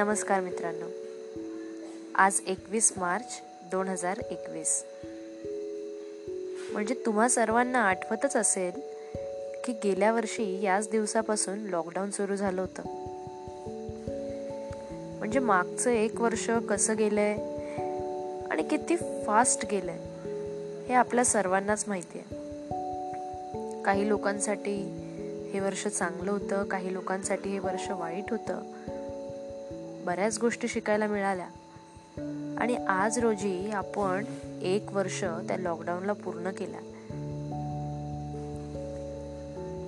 नमस्कार मित्रांनो. आज एकवीस मार्च दोन हजार एकवीस. म्हणजे तुम्हा सर्वांना आठवतच असेल की गेल्या वर्षी याच दिवसापासून लॉकडाऊन सुरू झालं होतं. म्हणजे मागचं एक वर्ष कसं गेलंय आणि किती फास्ट गेलंय हे आपल्या सर्वांनाच माहिती आहे. काही लोकांसाठी हे वर्ष चांगलं होतं काही लोकांसाठी हे वर्ष वाईट होतं. बऱ्याच गोष्टी शिकायला मिळाल्या. आणि आज रोजी आपण एक वर्ष त्या लॉकडाऊनला पूर्ण केल्या.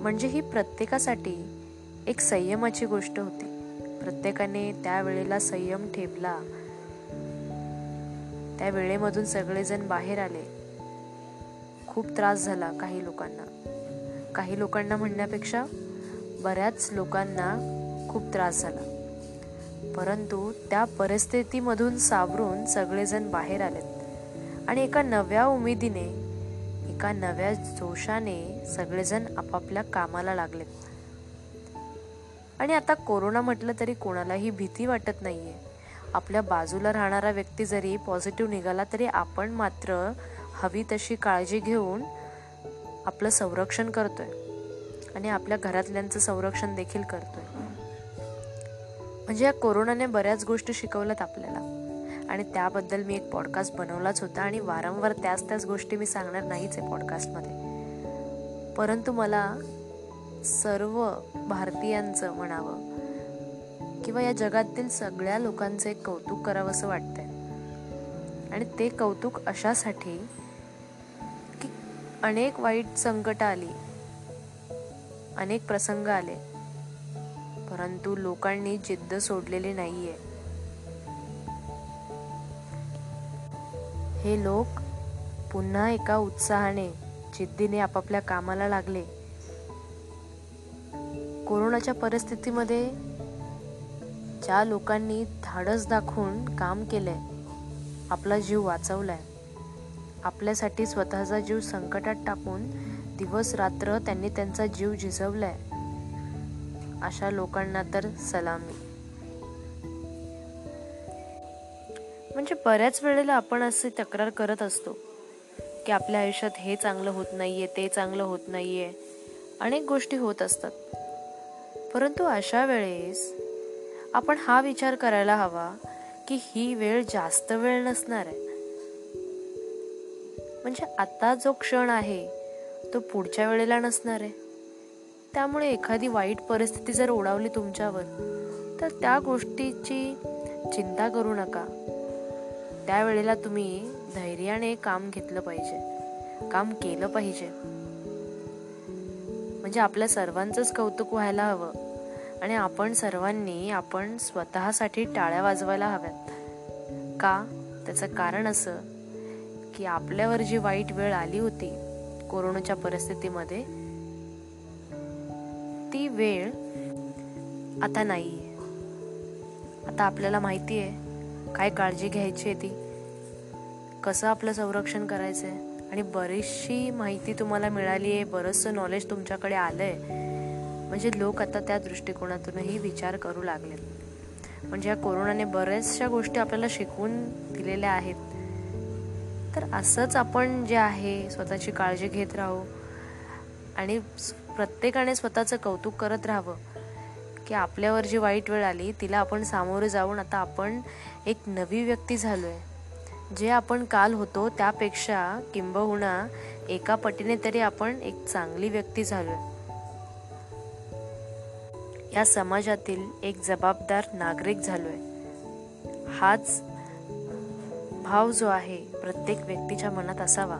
म्हणजे ही प्रत्येकासाठी एक संयमाची गोष्ट होती. प्रत्येकाने त्या वेळेला संयम ठेवला. त्या वेळेमधून सगळेजण बाहेर आले. खूप त्रास झाला काही लोकांना. काही लोकांना म्हणण्यापेक्षा बऱ्याच लोकांना खूप त्रास झाला. परंतु त्या परिस्थितीमधून सावरून सगळेजण बाहेर आलेत. आणि एका नव्या उमेदीने एका नव्या जोशाने सगळेजण आपापल्या कामाला लागलेत. आणि आता कोरोना म्हटलं तरी कोणालाही भीती वाटत नाहीये. आपल्या बाजूला राहणारा व्यक्ती जरी पॉझिटिव्ह निघाला तरी आपण मात्र हवी तशी काळजी घेऊन आपलं संरक्षण करतोय. आणि आपल्या घरातल्यांचं संरक्षण देखील करतोय. म्हणजे या कोरोनाने बऱ्याच गोष्टी शिकवल्यात आपल्याला. आणि त्याबद्दल मी एक पॉडकास्ट बनवलाच होता आणि वारंवार त्याच त्याच गोष्टी मी सांगणार नाहीच आहे पॉडकास्टमध्ये परंतु मला सर्व भारतीयांचं म्हणावं किंवा या जगातील सगळ्या लोकांचं एक कौतुक करावं असं वाटतंय. आणि ते कौतुक अशासाठी की अनेक वाईट संकट आली अनेक प्रसंग आले परंतु लोकांनी जिद्द सोडलेली नाहीये. हे लोक पुन्हा एका उत्साहाने जिद्दीने आपापल्या कामाला लागले. कोरोनाच्या परिस्थितीमध्ये ज्या लोकांनी धाडस दाखवून काम केलंय आपला जीव वाचवलाय. आपल्यासाठी स्वतःचा जीव संकटात टाकून दिवस रात्र त्यांनी त्यांचा जीव झिजवलाय. अशा लोकांना तर सलामी. म्हणजे बऱ्याच वेळेला आपण असे तक्रार करत असतो की आपल्या आयुष्यात हे चांगलं होत नाहीये ते चांगलं होत नाहीये. अनेक गोष्टी होत असतात. परंतु अशा वेळेस आपण हा विचार करायला हवा की ही वेळ जास्त वेळ नसणार आहे. म्हणजे आता जो क्षण आहे तो पुढच्या वेळेला नसणार आहे. त्यामुळे एखादी वाईट परिस्थिती जर ओढावली तुमच्यावर तर त्या गोष्टीची चिंता करू नका. त्यावेळेला तुम्ही धैर्याने काम घेतलं पाहिजे. काम केलं पाहिजे. म्हणजे आपल्या सर्वांचंच कौतुक व्हायला हवं आणि आपण सर्वांनी आपण स्वतःसाठी टाळ्या वाजवायला हव्यात. का? त्याचं कारण असं की आपल्यावर जी वाईट वेळ आली होती कोरोनाच्या परिस्थितीमध्ये ती वेळ आता नाही. आता आपल्याला माहिती आहे काय काळजी घ्यायची आहे ती. कसं आपलं संरक्षण करायचं आहे आणि बरीचशी माहिती तुम्हाला मिळाली आहे बरंचसं नॉलेज तुमच्याकडे आलं आहे म्हणजे लोक आता त्या दृष्टिकोनातूनही विचार करू लागलेत. म्हणजे या कोरोनाने बऱ्याचशा गोष्टी आपल्याला शिकवून दिलेल्या आहेत. तर असंच आपण जे आहे स्वतःची काळजी घेत राहू. आणि प्रत्येकाने स्वतःचं कौतुक करत राहावं. की आपल्यावर जी वाईट वेळ आली तिला आपण सामोरे जाऊन आता आपण एक नवी व्यक्ती झालो आहे जे आपण काल होतो त्यापेक्षा किंबहुना एका पटीने तरी आपण एक चांगली व्यक्ती झालो आहे या समाजातील एक जबाबदार नागरिक झालोय. हाच भाव जो आहे प्रत्येक व्यक्तीच्या मनात असावा.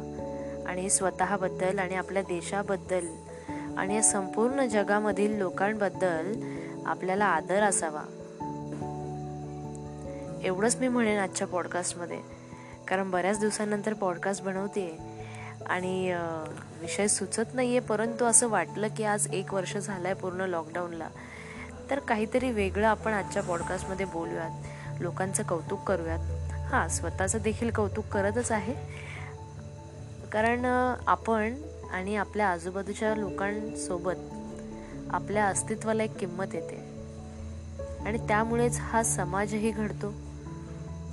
आणि स्वतःबद्दल आणि आपल्या देशाबद्दल आणि या संपूर्ण जगामधील लोकांबद्दल आपल्याला आदर असावा. एवढंच मी म्हणेन आजच्या पॉडकास्टमध्ये. कारण बऱ्याच दिवसानंतर पॉडकास्ट बनवते आणि विषय सुचत नाही आहे परंतु असं वाटलं की आज एक वर्ष झालं आहे पूर्ण लॉकडाऊनला. तर काहीतरी वेगळं आपण आजच्या पॉडकास्टमध्ये बोलूयात. लोकांचं कौतुक करूयात. हां स्वतःचं देखील कौतुक करतच आहे. कारण आपण आणि आपल्या आजूबाजूच्या लोकांसोबत आपल्या अस्तित्वाला एक किंमत येते. आणि त्यामुळेच हा समाजही घडतो.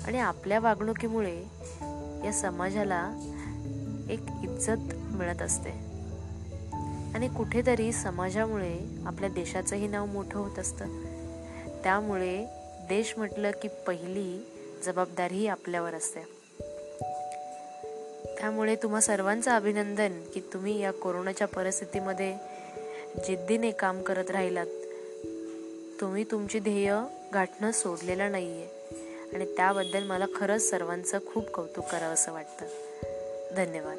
आणि आपल्या वागणुकीमुळे या समाजाला एक इज्जत मिळत असते. आणि कुठेतरी समाजामुळे आपल्या देशाचंही नाव मोठं होत असतं. त्यामुळे देश म्हटलं की पहिली जबाबदारी आपल्यावर असते. त्यामुळे तुम्हा सर्वांचं अभिनंदन की तुम्ही या कोरोनाच्या परिस्थितीमध्ये जिद्दीने काम करत राहिलात. तुम्ही तुमची ध्येय गाठणं सोडलेलं नाही आहे आणि त्याबद्दल मला खरंच सर्वांचं खूप कौतुक करावं असं वाटतं. धन्यवाद.